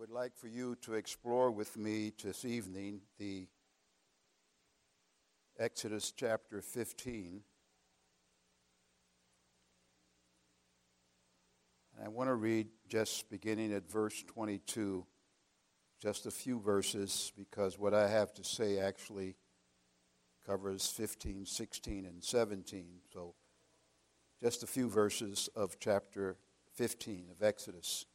would like for you to explore with me this evening the Exodus chapter 15. And I want to read just beginning at verse 22, just a few verses, because what I have to say actually covers 15, 16, and 17. So just a few verses of chapter 15 of Exodus.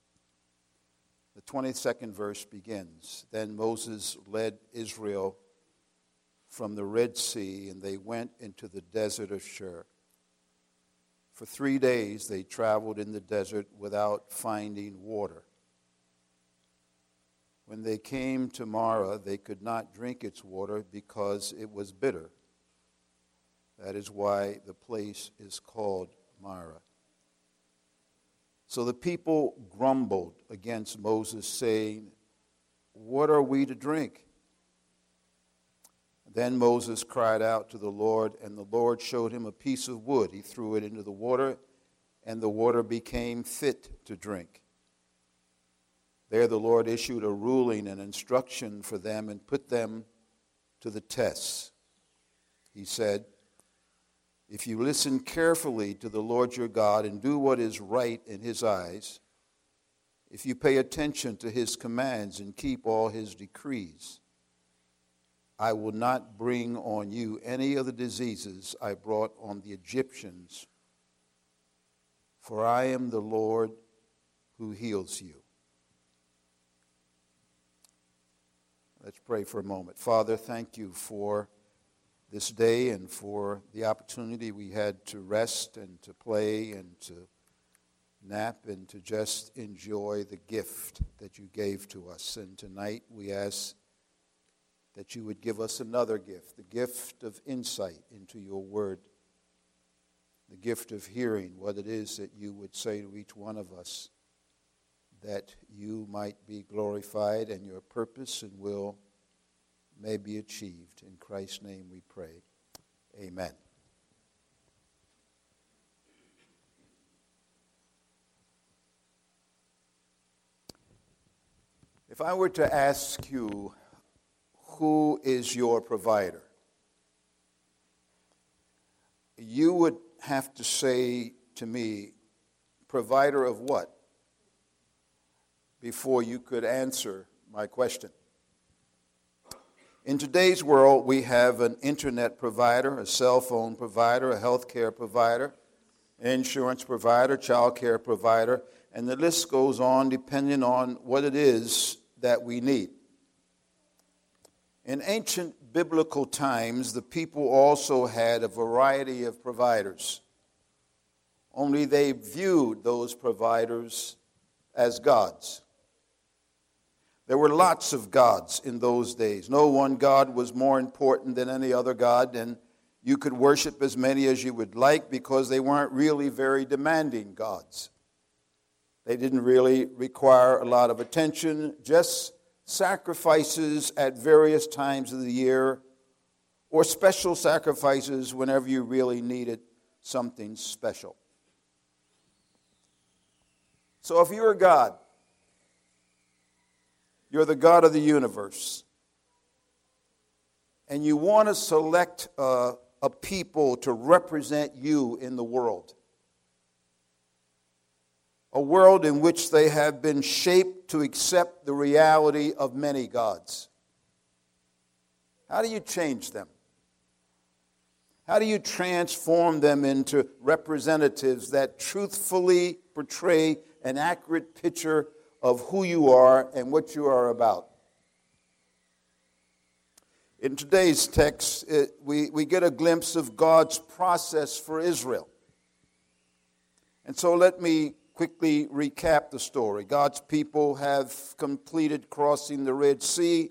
The 22nd verse begins Then Moses led Israel from the Red Sea, and they went into the desert of Shur. For three days they traveled in the desert without finding water. When they came to Marah, they could not drink its water because it was bitter. That is why the place is called Marah. So the people grumbled against Moses, saying, What are we to drink? Then Moses cried out to the Lord, and the Lord showed him a piece of wood. He threw it into the water, and the water became fit to drink. There the Lord issued a ruling and instruction for them and put them to the test. He said, if you listen carefully to the Lord your God and do what is right in his eyes, if you pay attention to his commands and keep all his decrees, I will not bring on you any of the diseases I brought on the Egyptians, for I am the Lord who heals you. Let's pray for a moment. Father, thank you for this day and for the opportunity we had to rest and to play and to nap and to just enjoy the gift that you gave to us. And tonight we ask that you would give us another gift the gift of insight into your word, the gift of hearing what it is that you would say to each one of us, that you might be glorified and your purpose and will may be achieved. In Christ's name we pray. Amen. If I were to ask you, who is your provider? You would have to say to me, provider of what? Before you could answer my question. In today's world, we have an internet provider, a cell phone provider, a healthcare provider, insurance provider, child care provider, and the list goes on depending on what it is that we need. In ancient biblical times, the people also had a variety of providers, only they viewed those providers as gods. There were lots of gods in those days. No one God was more important than any other God, and you could worship as many as you would like because they weren't really very demanding gods. They didn't really require a lot of attention, just sacrifices at various times of the year or special sacrifices whenever you really needed something special. So if you're a God, you're the God of the universe. And you want to select a, people to represent you in the world. A world in which they have been shaped to accept the reality of many gods. How do you change them? How do you transform them into representatives that truthfully portray an accurate picture of who you are and what you are about. In today's text, it, we, we get a glimpse of God's process for Israel. And so let me quickly recap the story. God's people have completed crossing the Red Sea.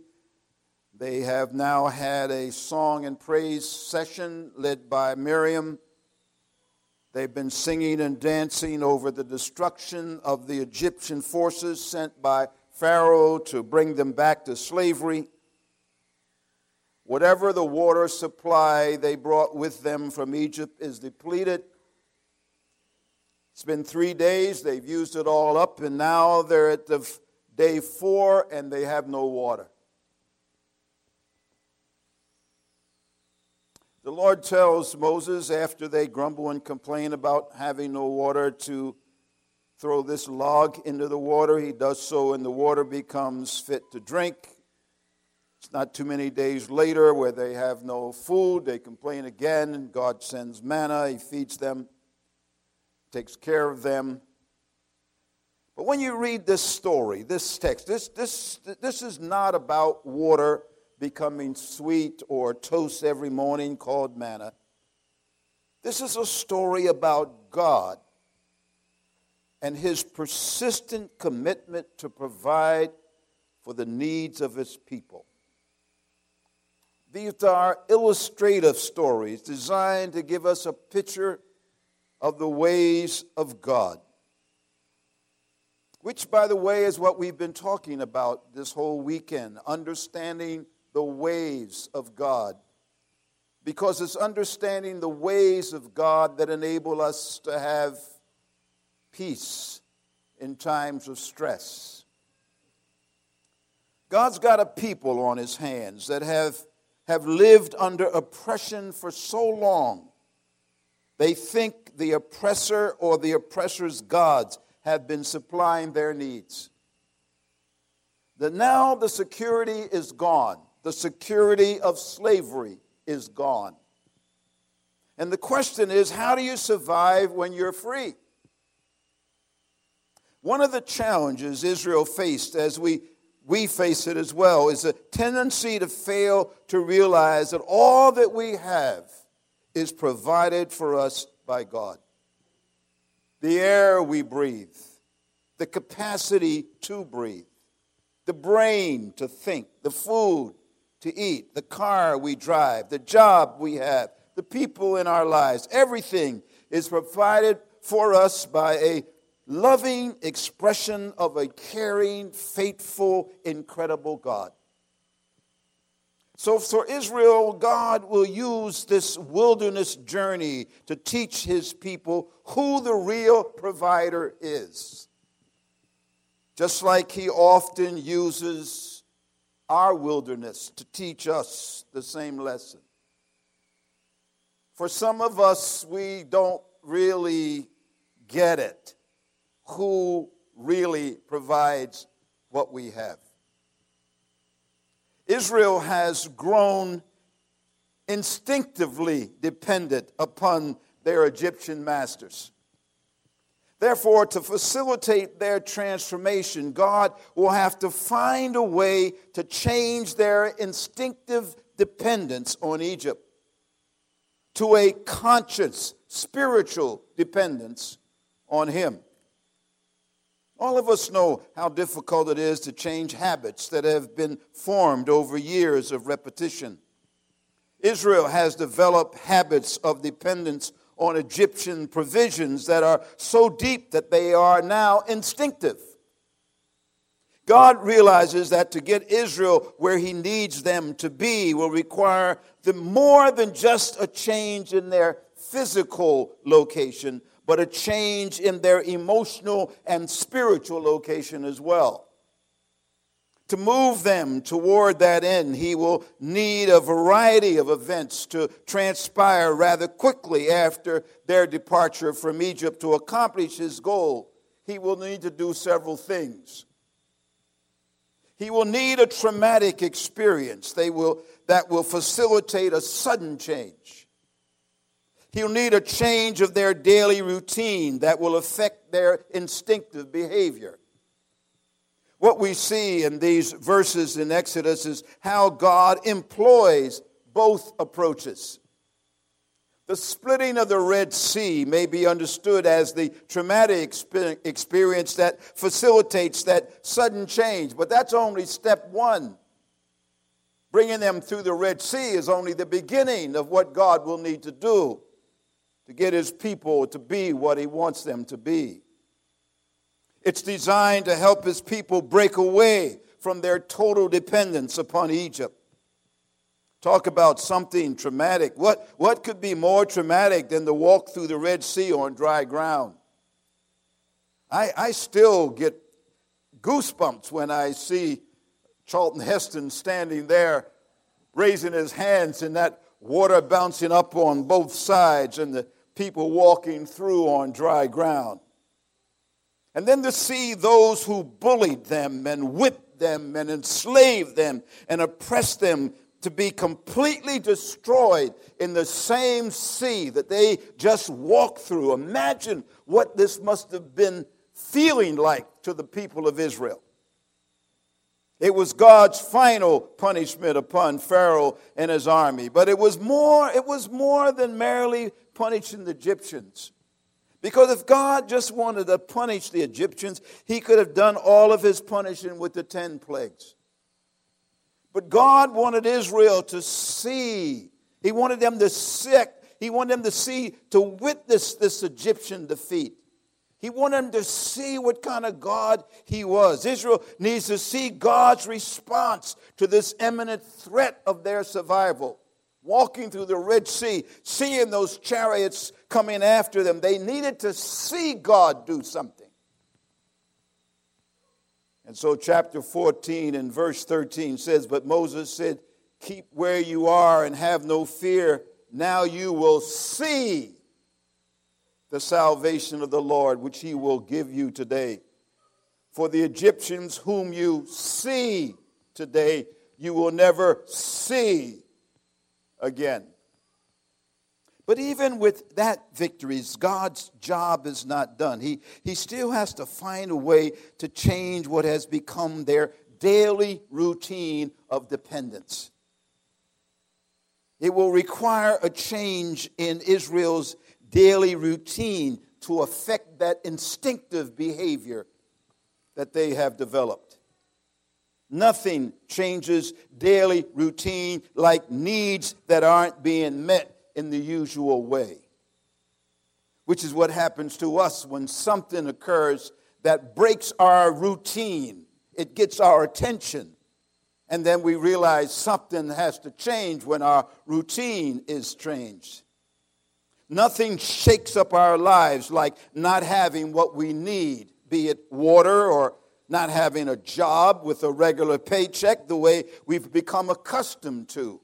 They have now had a song and praise session led by Miriam They've been singing and dancing over the destruction of the Egyptian forces sent by Pharaoh to bring them back to slavery. Whatever the water supply they brought with them from Egypt is depleted. It's been three days, they've used it all up, and now they're at the day four, and they have no water. The Lord tells Moses after they grumble and complain about having no water to throw this log into the water. He does so, and the water becomes fit to drink. It's not too many days later where they have no food. They complain again, and God sends manna. He feeds them, takes care of them. But when you read this story, this text, this, this, this is not about water becoming sweet or toast every morning called manna. This is a story about God and his persistent commitment to provide for the needs of his people. These are illustrative stories designed to give us a picture of the ways of God. Which, by the way, is what we've been talking about this whole weekend understanding the ways of God. Because it's understanding the ways of God that enable us to have peace in times of stress. God's got a people on his hands that have, have lived under oppression for so long. They think the oppressor or the oppressor's gods have been supplying their needs. That now the security is gone the security of slavery is gone. And the question is how do you survive when you're free? One of the challenges Israel faced, as we, we face it as well, is a tendency to fail to realize that all that we have is provided for us by God. The air we breathe, the capacity to breathe, the brain to think, the food to eat, the car we drive, the job we have, the people in our lives. Everything is provided for us by a loving expression of a caring, faithful, incredible God. So, for Israel, God will use this wilderness journey to teach his people who the real provider is. Just like he often uses our wilderness to teach us the same lesson. For some of us, we don't really get it. Who really provides what we have? Israel has grown instinctively dependent upon their Egyptian masters. Therefore, to facilitate their transformation, God will have to find a way to change their instinctive dependence on Egypt to a conscious, spiritual dependence on Him. All of us know how difficult it is to change habits that have been formed over years of repetition. Israel has developed habits of dependence on Egyptian provisions that are so deep that they are now instinctive. God realizes that to get Israel where he needs them to be will require the more than just a change in their physical location, but a change in their emotional and spiritual location as well. To move them toward that end, he will need a variety of events to transpire rather quickly after their departure from Egypt to accomplish his goal. He will need to do several things. He will need a traumatic experience they will, that will facilitate a sudden change. He'll need a change of their daily routine that will affect their instinctive behavior. What we see in these verses in Exodus is how God employs both approaches. The splitting of the Red Sea may be understood as the traumatic experience that facilitates that sudden change, but that's only step one. Bringing them through the Red Sea is only the beginning of what God will need to do to get his people to be what he wants them to be. It's designed to help his people break away from their total dependence upon Egypt. Talk about something traumatic. What, what could be more traumatic than to walk through the Red Sea on dry ground? I, I still get goosebumps when I see Charlton Heston standing there raising his hands and that water bouncing up on both sides and the people walking through on dry ground. And then to see those who bullied them and whipped them and enslaved them and oppressed them to be completely destroyed in the same sea that they just walked through. Imagine what this must have been feeling like to the people of Israel. It was God's final punishment upon Pharaoh and his army, but it was more it was more than merely punishing the Egyptians. Because if God just wanted to punish the Egyptians, he could have done all of his punishing with the 10 plagues. But God wanted Israel to see. He wanted them to see. He wanted them to see, to witness this Egyptian defeat. He wanted them to see what kind of God he was. Israel needs to see God's response to this imminent threat of their survival. Walking through the Red Sea, seeing those chariots coming after them, they needed to see God do something. And so, chapter 14 and verse 13 says, But Moses said, Keep where you are and have no fear. Now you will see the salvation of the Lord, which he will give you today. For the Egyptians whom you see today, you will never see again. But even with that victories, God's job is not done. He, he still has to find a way to change what has become their daily routine of dependence. It will require a change in Israel's daily routine to affect that instinctive behavior that they have developed. Nothing changes daily routine like needs that aren't being met in the usual way, which is what happens to us when something occurs that breaks our routine. It gets our attention. And then we realize something has to change when our routine is changed. Nothing shakes up our lives like not having what we need, be it water or not having a job with a regular paycheck the way we've become accustomed to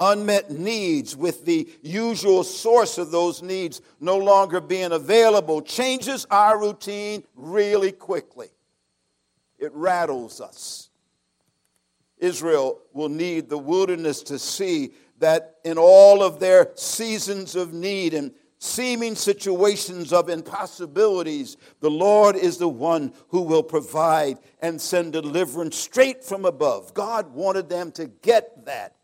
unmet needs with the usual source of those needs no longer being available changes our routine really quickly. It rattles us. Israel will need the wilderness to see that in all of their seasons of need and seeming situations of impossibilities, the Lord is the one who will provide and send deliverance straight from above. God wanted them to get that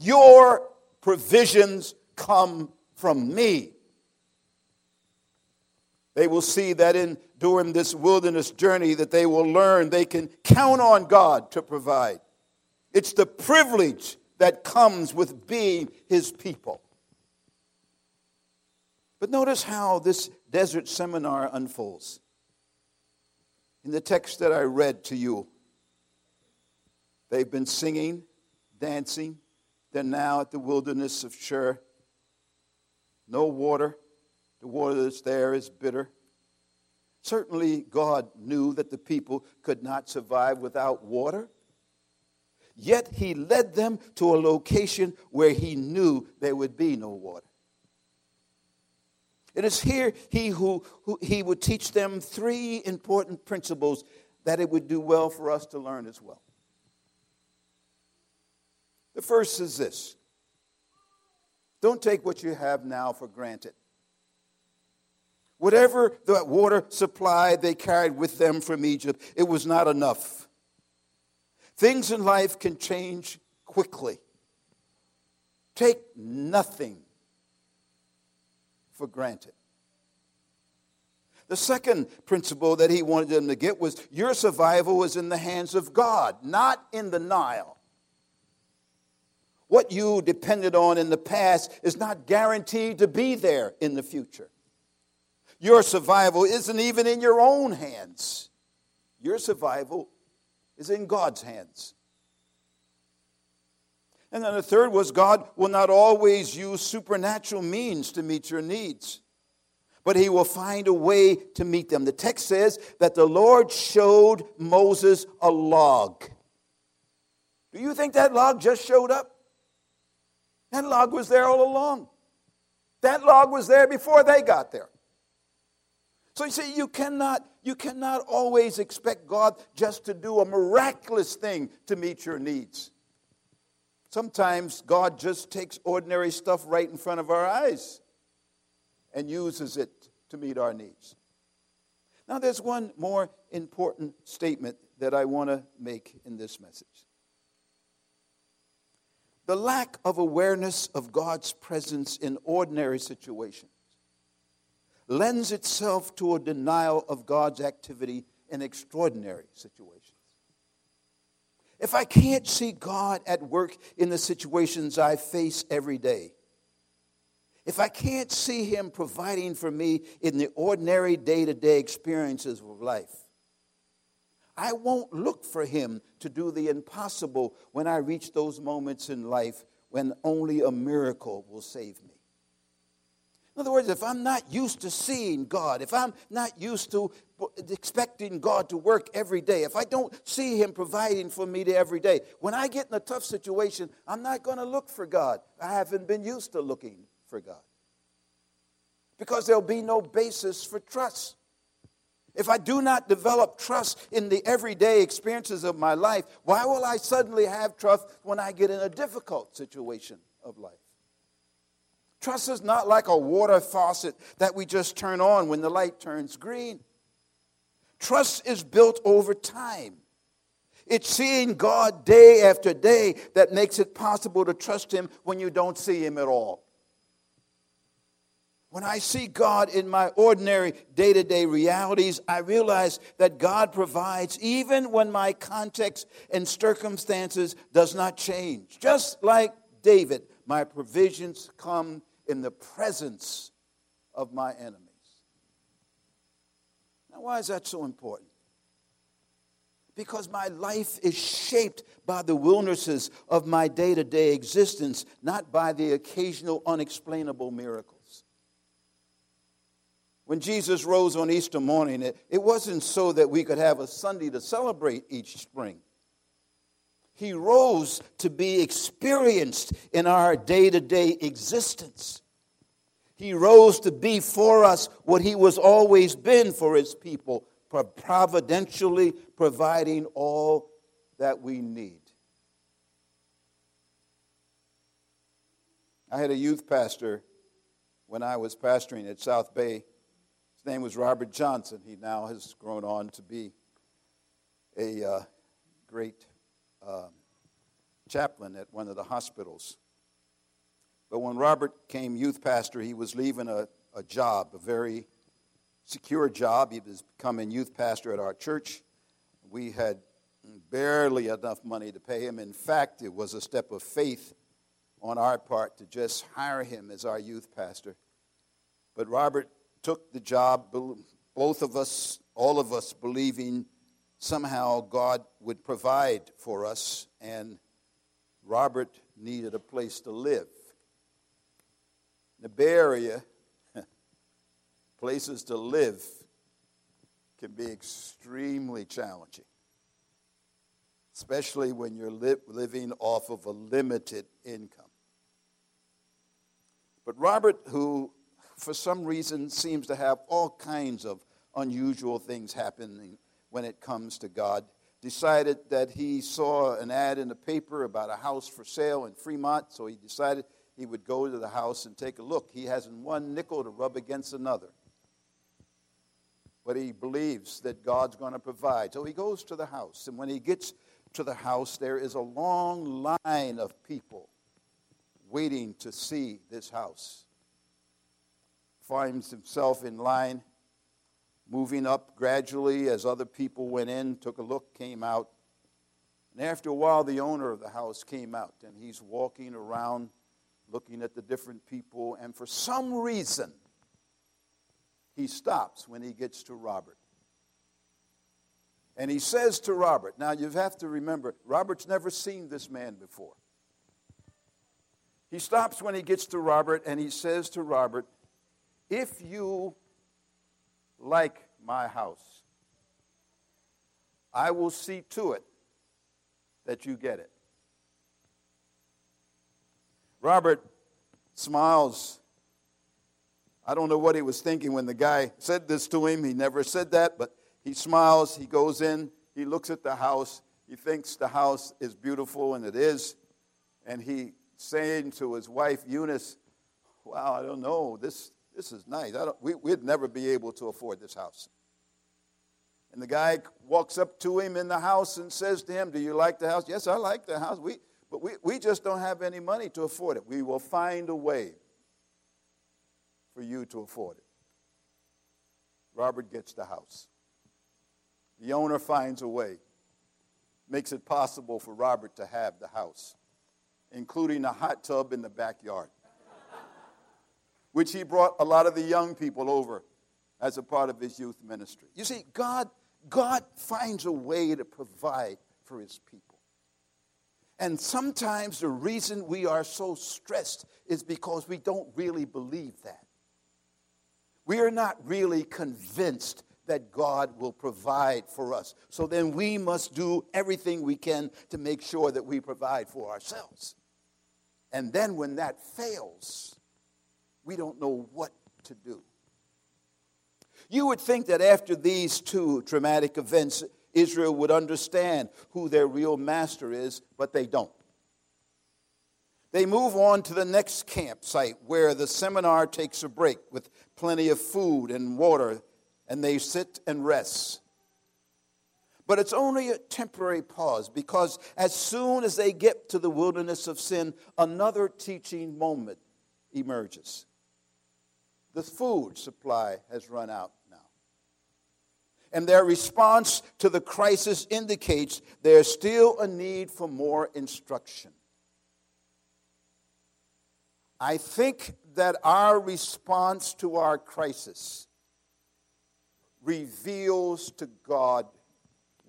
your provisions come from me. They will see that in during this wilderness journey that they will learn they can count on God to provide. It's the privilege that comes with being his people. But notice how this desert seminar unfolds. In the text that I read to you, they've been singing, dancing, they're now at the wilderness of Shur. No water. The water that's there is bitter. Certainly, God knew that the people could not survive without water. Yet, He led them to a location where He knew there would be no water. It is here he who, who, he would teach them three important principles that it would do well for us to learn as well. The first is this don't take what you have now for granted. Whatever the water supply they carried with them from Egypt, it was not enough. Things in life can change quickly. Take nothing for granted. The second principle that he wanted them to get was your survival was in the hands of God, not in the Nile. What you depended on in the past is not guaranteed to be there in the future. Your survival isn't even in your own hands. Your survival is in God's hands. And then the third was God will not always use supernatural means to meet your needs. but he will find a way to meet them. The text says that the Lord showed Moses a log. Do you think that log just showed up? That log was there all along. That log was there before they got there. So you see, you cannot, you cannot always expect God just to do a miraculous thing to meet your needs. Sometimes God just takes ordinary stuff right in front of our eyes and uses it to meet our needs. Now, there's one more important statement that I want to make in this message. The lack of awareness of God's presence in ordinary situations lends itself to a denial of God's activity in extraordinary situations. If I can't see God at work in the situations I face every day, if I can't see Him providing for me in the ordinary day to day experiences of life, I won't look for Him to do the impossible when I reach those moments in life when only a miracle will save me. In other words, if I'm not used to seeing God, if I'm not used to expecting God to work every day, if I don't see Him providing for me to every day, when I get in a tough situation, I'm not going to look for God. I haven't been used to looking for God. Because there'll be no basis for trust. If I do not develop trust in the everyday experiences of my life, why will I suddenly have trust when I get in a difficult situation of life? Trust is not like a water faucet that we just turn on when the light turns green. Trust is built over time. It's seeing God day after day that makes it possible to trust Him when you don't see Him at all. When I see God in my ordinary day to day realities, I realize that God provides even when my context and circumstances does not change. Just like David, my provisions come in the presence of my enemies. Now, why is that so important? Because my life is shaped by the wildernesses of my day to day existence, not by the occasional unexplainable miracles. When Jesus rose on Easter morning, it, it wasn't so that we could have a Sunday to celebrate each spring. He rose to be experienced in our day to day existence. He rose to be for us what he was always been for his people, providentially providing all that we need. I had a youth pastor when I was pastoring at South Bay his name was Robert Johnson. He now has grown on to be a uh, great uh, chaplain at one of the hospitals. But when Robert came youth pastor, he was leaving a, a job, a very secure job. He was becoming youth pastor at our church. We had barely enough money to pay him. In fact, it was a step of faith on our part to just hire him as our youth pastor. But Robert took the job, both of us, all of us, believing somehow God would provide for us, and Robert needed a place to live. The Bay Area, places to live can be extremely challenging, especially when you're li- living off of a limited income. But Robert, who for some reason, seems to have all kinds of unusual things happening when it comes to God. Decided that he saw an ad in the paper about a house for sale in Fremont, so he decided he would go to the house and take a look. He hasn't one nickel to rub against another. But he believes that God's going to provide. So he goes to the house, and when he gets to the house, there is a long line of people waiting to see this house finds himself in line, moving up gradually as other people went in, took a look, came out. And after a while, the owner of the house came out, and he's walking around looking at the different people, and for some reason, he stops when he gets to Robert. And he says to Robert, now you have to remember, Robert's never seen this man before. He stops when he gets to Robert and he says to Robert, if you like my house, I will see to it that you get it. Robert smiles. I don't know what he was thinking when the guy said this to him. He never said that, but he smiles. He goes in. He looks at the house. He thinks the house is beautiful, and it is. And he saying to his wife Eunice, "Wow, I don't know. This this is nice. we, we'd never be able to afford this house." And the guy walks up to him in the house and says to him, "Do you like the house?" "Yes, I like the house. We but we, we just don't have any money to afford it. We will find a way for you to afford it." Robert gets the house. The owner finds a way, makes it possible for Robert to have the house, including a hot tub in the backyard, which he brought a lot of the young people over as a part of his youth ministry. You see, God, God finds a way to provide for his people. And sometimes the reason we are so stressed is because we don't really believe that. We are not really convinced that God will provide for us. So then we must do everything we can to make sure that we provide for ourselves. And then when that fails, we don't know what to do. You would think that after these two traumatic events, Israel would understand who their real master is, but they don't. They move on to the next campsite where the seminar takes a break with plenty of food and water and they sit and rest. But it's only a temporary pause because as soon as they get to the wilderness of sin, another teaching moment emerges. The food supply has run out now. And their response to the crisis indicates there's still a need for more instruction. I think that our response to our crisis reveals to God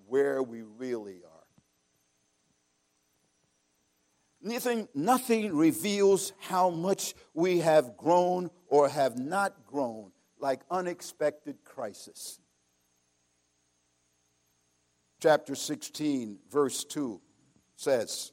where we really are. Nothing, nothing reveals how much we have grown or have not grown like unexpected crisis. Chapter 16, verse 2 says,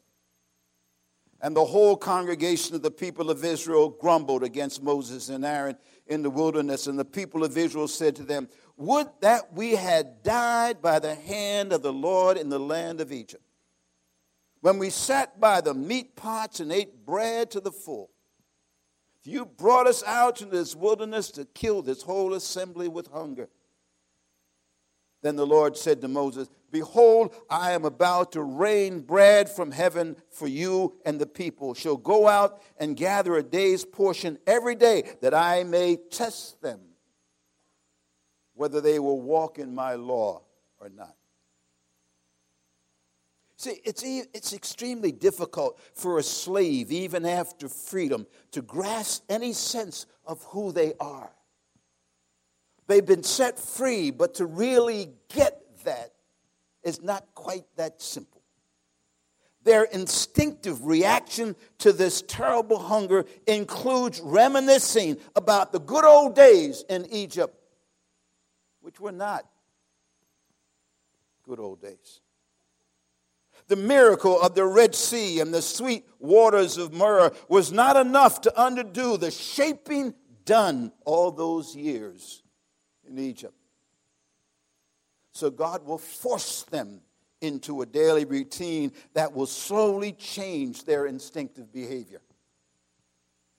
And the whole congregation of the people of Israel grumbled against Moses and Aaron in the wilderness, and the people of Israel said to them, would that we had died by the hand of the Lord in the land of Egypt, when we sat by the meat pots and ate bread to the full. You brought us out into this wilderness to kill this whole assembly with hunger. Then the Lord said to Moses, Behold, I am about to rain bread from heaven for you, and the people shall go out and gather a day's portion every day, that I may test them whether they will walk in my law or not. See, it's, it's extremely difficult for a slave, even after freedom, to grasp any sense of who they are. They've been set free, but to really get that is not quite that simple. Their instinctive reaction to this terrible hunger includes reminiscing about the good old days in Egypt which were not good old days. The miracle of the Red Sea and the sweet waters of Marah was not enough to undo the shaping done all those years in Egypt. So God will force them into a daily routine that will slowly change their instinctive behavior.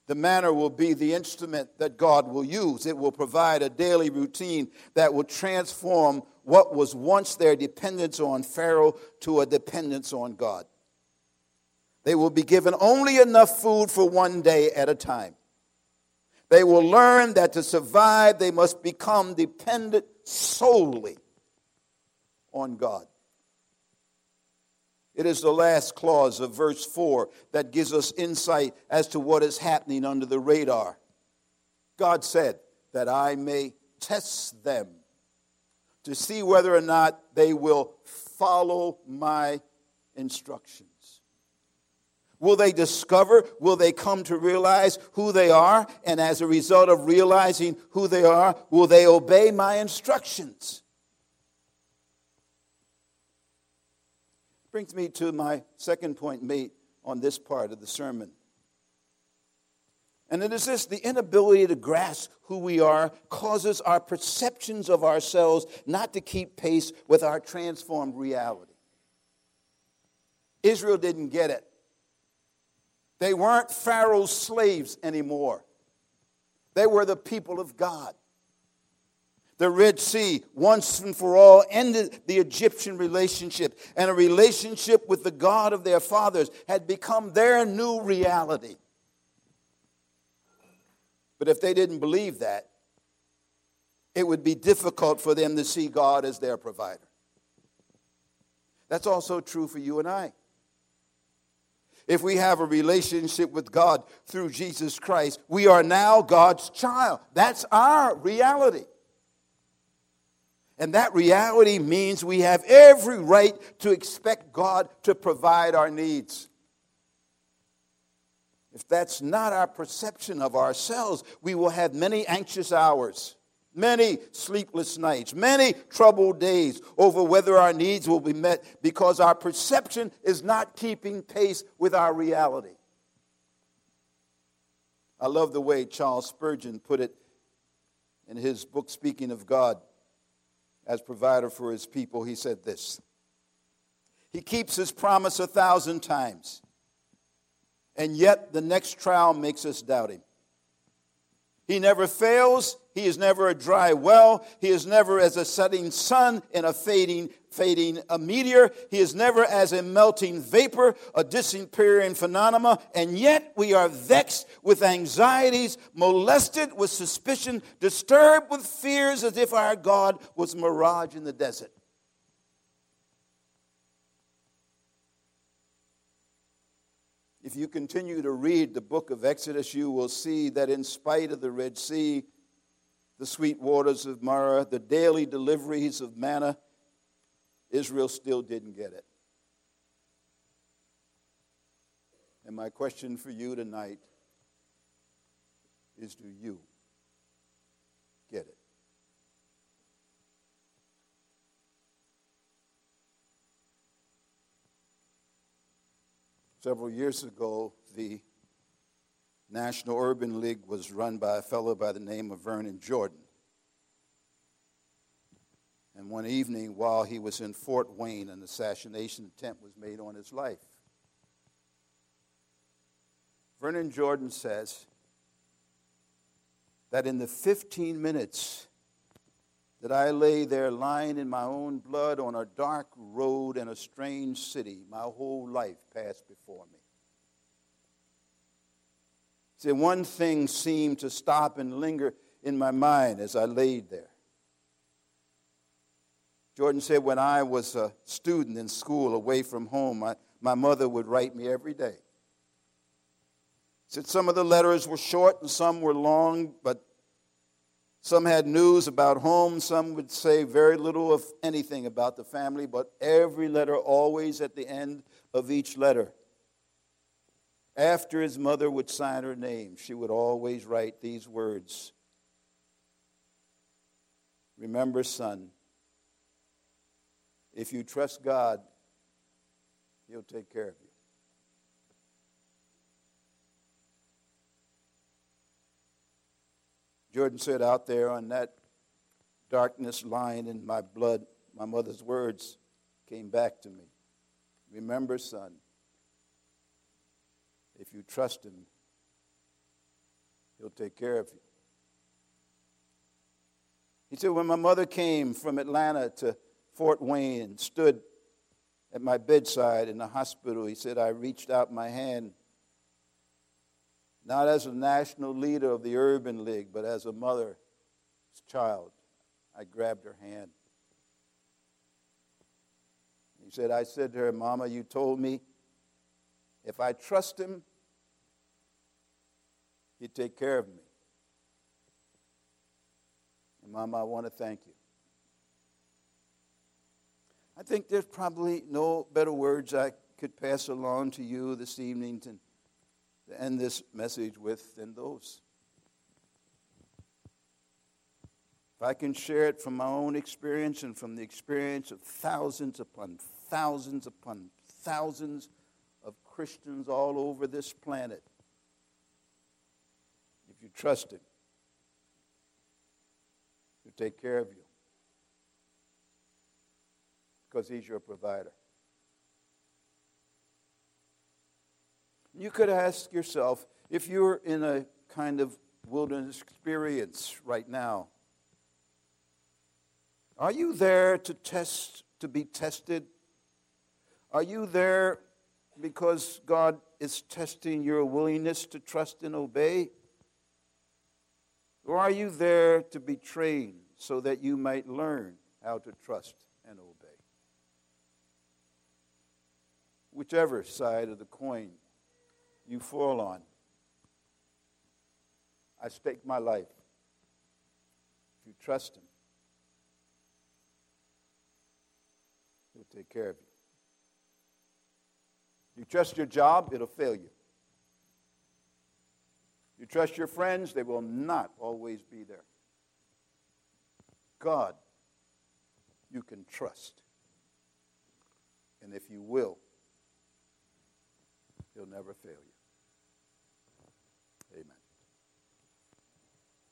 The manna will be the instrument that God will use. It will provide a daily routine that will transform what was once their dependence on Pharaoh to a dependence on God. They will be given only enough food for one day at a time. They will learn that to survive, they must become dependent solely on God. It is the last clause of verse 4 that gives us insight as to what is happening under the radar. God said, That I may test them to see whether or not they will follow my instructions. Will they discover? Will they come to realize who they are? And as a result of realizing who they are, will they obey my instructions? Brings me to my second point made on this part of the sermon. And it is this the inability to grasp who we are causes our perceptions of ourselves not to keep pace with our transformed reality. Israel didn't get it. They weren't Pharaoh's slaves anymore, they were the people of God. The Red Sea, once and for all, ended the Egyptian relationship, and a relationship with the God of their fathers had become their new reality. But if they didn't believe that, it would be difficult for them to see God as their provider. That's also true for you and I. If we have a relationship with God through Jesus Christ, we are now God's child. That's our reality. And that reality means we have every right to expect God to provide our needs. If that's not our perception of ourselves, we will have many anxious hours, many sleepless nights, many troubled days over whether our needs will be met because our perception is not keeping pace with our reality. I love the way Charles Spurgeon put it in his book, Speaking of God as provider for his people. He said this He keeps his promise a thousand times and yet the next trial makes us doubt him. He never fails. He is never a dry well. He is never as a setting sun in a fading, fading a meteor. He is never as a melting vapor, a disappearing phenomena. And yet we are vexed with anxieties, molested with suspicion, disturbed with fears as if our God was mirage in the desert. If you continue to read the book of Exodus, you will see that in spite of the Red Sea, the sweet waters of Marah, the daily deliveries of manna, Israel still didn't get it. And my question for you tonight is do you get it? Several years ago, the National Urban League was run by a fellow by the name of Vernon Jordan. And one evening, while he was in Fort Wayne, an assassination attempt was made on his life. Vernon Jordan says that in the 15 minutes that I lay there lying in my own blood on a dark road in a strange city. My whole life passed before me. See, one thing seemed to stop and linger in my mind as I laid there. Jordan said, when I was a student in school away from home, my, my mother would write me every day. He said some of the letters were short and some were long, but some had news about home. Some would say very little of anything about the family, but every letter always at the end of each letter. After his mother would sign her name, she would always write these words Remember, son, if you trust God, He'll take care of you. Jordan said, Out there on that darkness lying in my blood, my mother's words came back to me. Remember, son, if you trust him, he'll take care of you. He said, when my mother came from Atlanta to Fort Wayne and stood at my bedside in the hospital, he said, I reached out my hand not as a national leader of the Urban League, but as a mother's child. I grabbed her hand. He said, I said to her, Mama, you told me if I trust him, he'd take care of me. And Mama, I want to thank you. I think there's probably no better words I could pass along to you this evening to end this message with than those. If I can share it from my own experience and from the experience of thousands upon thousands upon thousands of Christians all over this planet, if you trust Him, He'll take care of you because He's your provider. You could ask yourself if you're in a kind of wilderness experience right now, are you there to test, to be tested? Are you there because God is testing your willingness to trust and obey? Or are you there to be trained so that you might learn how to trust and obey? Whichever side of the coin you fall on. I stake my life. If you trust Him, He'll take care of you. You trust your job, it'll fail you. You trust your friends, they will not always be there. God, you can trust. And if you will, He'll never fail you.